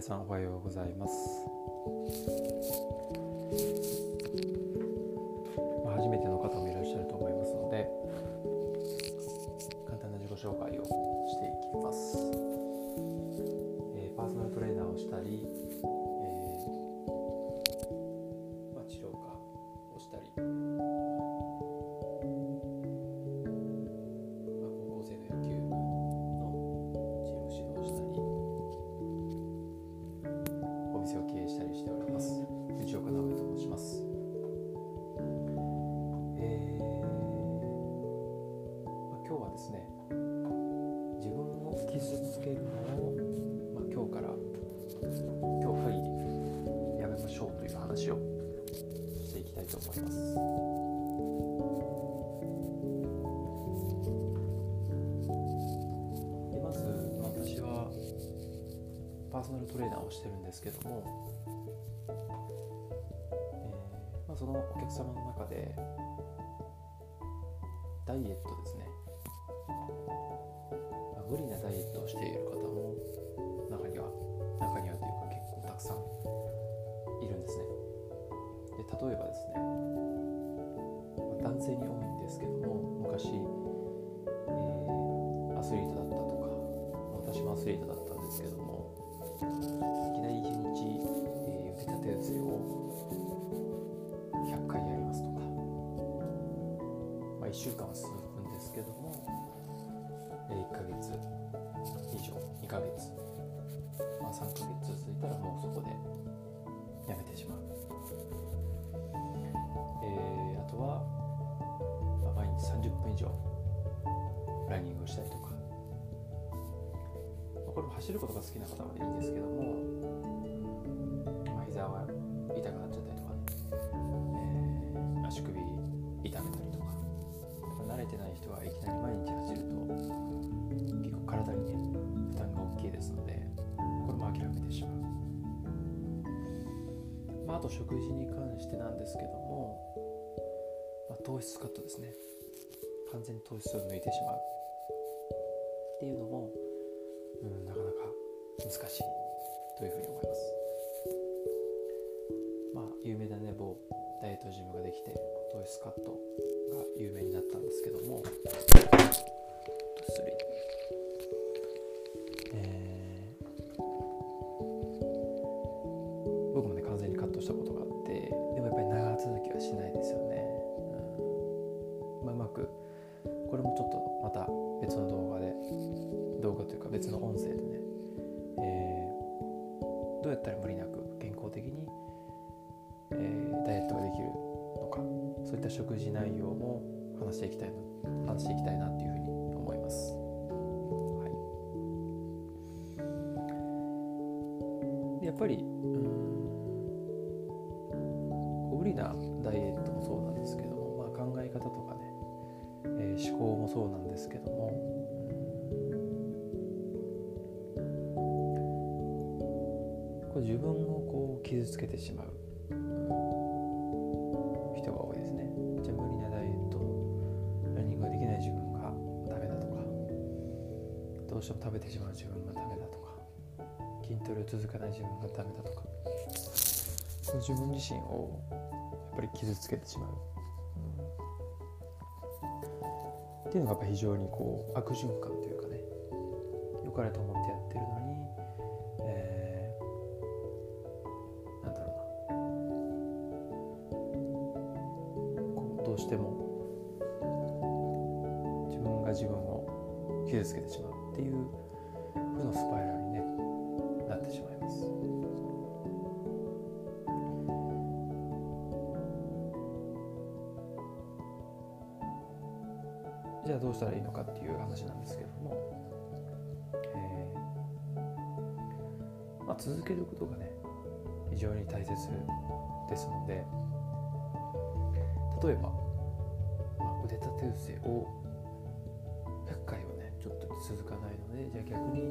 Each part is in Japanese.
皆さんおはようございます、まあ、初めての方もいらっしゃると思いますので簡単な自己紹介をしていきます、えーパーソナルトレーナーをしたり、今日はですね自分を傷つけるのを、まあ、今日から今日限りやめましょうという話をしていきたいと思います。まず私はパーソナルトレーナーをしてるんですけども、えーまあ、そのお客様の中でダイエットですね、まあ、無理なダイエットをしている方も中には中にはというか結構たくさんいるんですね。で例えばですね、まあ男性に多いんですけども昔、えーアスリートだったとか私もアスリートだったんですけどもいきなり1日、えー腕立て伏せを100回やりますとか、ま、1週間は続くんですけども、1ヶ月以上2ヶ月、まあ、3ヶ月続いたらもうそこでやめてしまう、えーあとは、まあ毎日30分以上ランニングをしたりとか、まあこれも走ることが好きな方までいいんですけども、まあ、膝は痛くなっちゃったりとかね、えー足首痛めたりとか。慣れてない人はいきなり毎日走ると体にね負担が大きいですのでこれも諦めてしまう、まあ、あと食事に関してなんですけども、まあ、糖質カットですね。完全に糖質を抜いてしまう。っていうのも、うん、なかなか難しいというふうに思います。まあ有名なね某ダイエットジムができて糖質カットが有名になったんですけども失これもちょっとまた別の動画で動画というか別の音声でね、えーどうやったら無理なく健康的に、えーダイエットができるのか。そういった食事内容も話していきたいな話していきたいなっていうふうに思います。はい、やっぱりうん無理なそうなんですけども。こう自分をこう傷つけてしまう。人が多いですね。じゃあ無理なダイエットランニングができない自分がダメだとか。どうしても食べてしまう自分がダメだとか。筋トレを続かない自分がダメだとか。自分自身をやっぱり傷つけてしまう、っていうのがやっぱ非常にこう悪循環というかね良かれと思ってやってるのに、えーなんだろうなこうどうしても自分が自分を傷つけてしまうっていう負のスパイラルに、ね、なってしまいます。じゃあどうしたらいいのかっていう話なんですけども、えー。まあ、続けることがね非常に大切ですので。例えば、まあ、腕立て伏せを100回はねちょっと続かないのでじゃあ逆に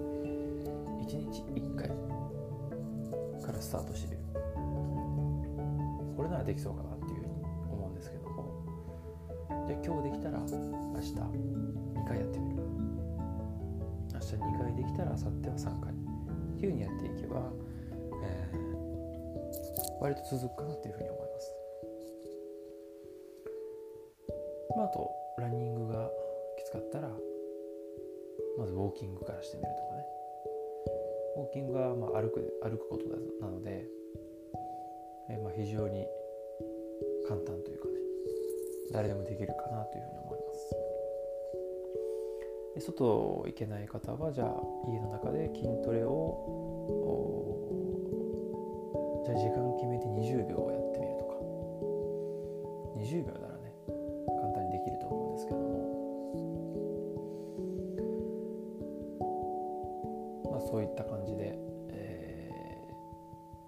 1日1回からスタートしてみる。これならできそうかなじゃあ今日できたら明日2回やってみる。明日2回できたらあさっては3回。っていうふうにやっていけば、えー、割と続くかなというふうに思います。まあ、あとランニングがきつかったらまずウォーキングからしてみるとかね。ウォーキングはまあ歩く歩くことなので、えー、まあ非常に簡単というか誰でもできるかなというふうに思います。で外行けない方はじゃあ家の中で筋トレをじゃあ時間決めて20秒やってみるとか。20秒ならね簡単にできると思うんですけども。まあそういった感じで、え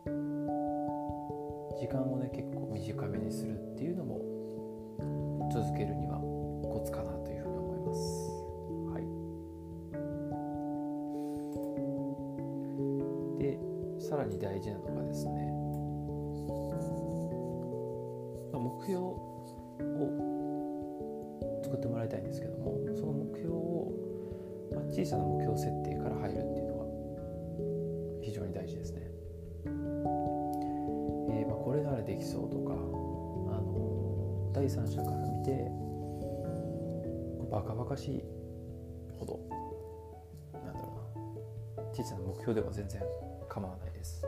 ー、時間をね結構短めにするっていうのも続けるにはコツかなというふうに思います。はい、でさらに大事なのがですね目標を作ってもらいたいんですけどもその目標を、まあ、小さな目標設定から入るっていうのが非常に大事ですね。えー、まあ、これならできそうとか、第三者から見てバカバカしい。ほど。なんだろうな。小さな目標では全然構わないです。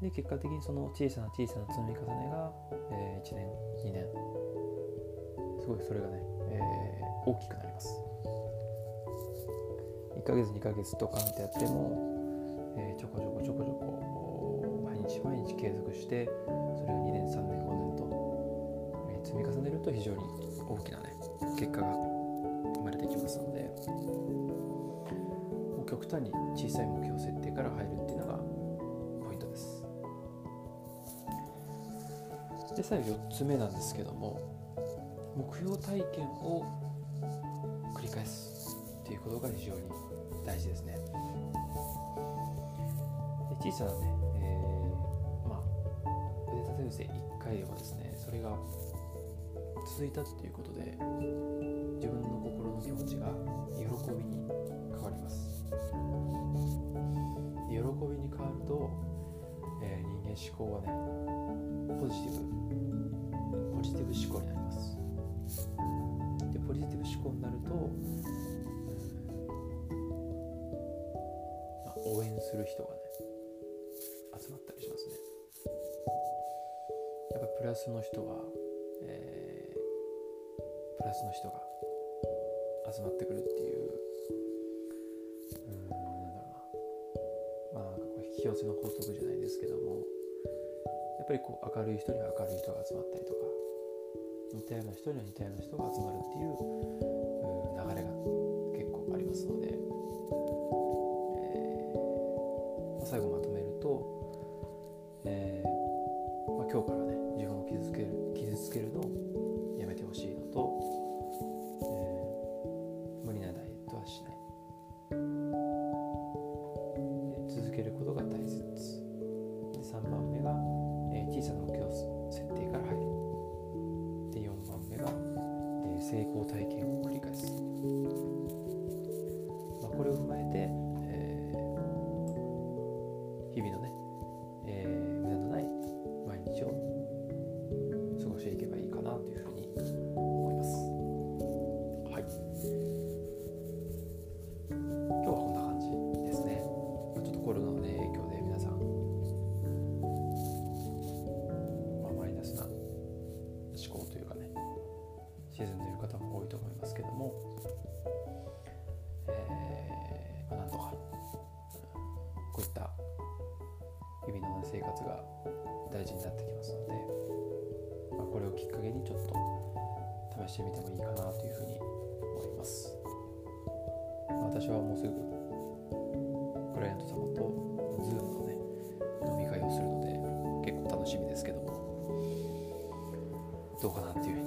で結果的にその小さな小さな積み重ねが、えー、1年2年。すごいそれがね、えー、大きくなります。1ヶ月2ヶ月とかってやっても、えー、ちょこちょこちょこちょこ毎日毎日継続してそれを2年3年5年と、積み重ねると非常に大きなね結果が生まれてきますので極端に小さい目標設定から入るっていうのがポイントです。で最後4つ目なんですけども目標体験を繰り返すっていうことが非常に大事ですねで小さなね、あ腕立て伏せ1回でもですねそれが続いたっていうことで自分の心の気持ちが喜びに変わります。喜びに変わると、えー、人間思考はねポジティブポジティブ思考になります。でポジティブ思考になると、まあ、応援する人がねプラスの人は、えー、プラスの人が集まってくるっていううんなんだろうな。まあなんかこう引き寄せの法則じゃないですけどもやっぱりこう明るい人には明るい人が集まったりとか似たような人には似たような人が集まるっていう流れが結構ありますので、えー、最後まとめると、えーまあ、今日からねつけるのをやめてほしいのと、えー、無理なダイエットはしない。続けることが大切。で3番目が、えー、小さな目標設定から入る。で4番目が、えー成功体験を繰り返す、日々の生活が大事になってきますので、まあ、これをきっかけにちょっと試してみてもいいかなというふうに思います。私はもうすぐクライアント様と Zoom のね飲み会をするので結構楽しみですけどもどうかなっていう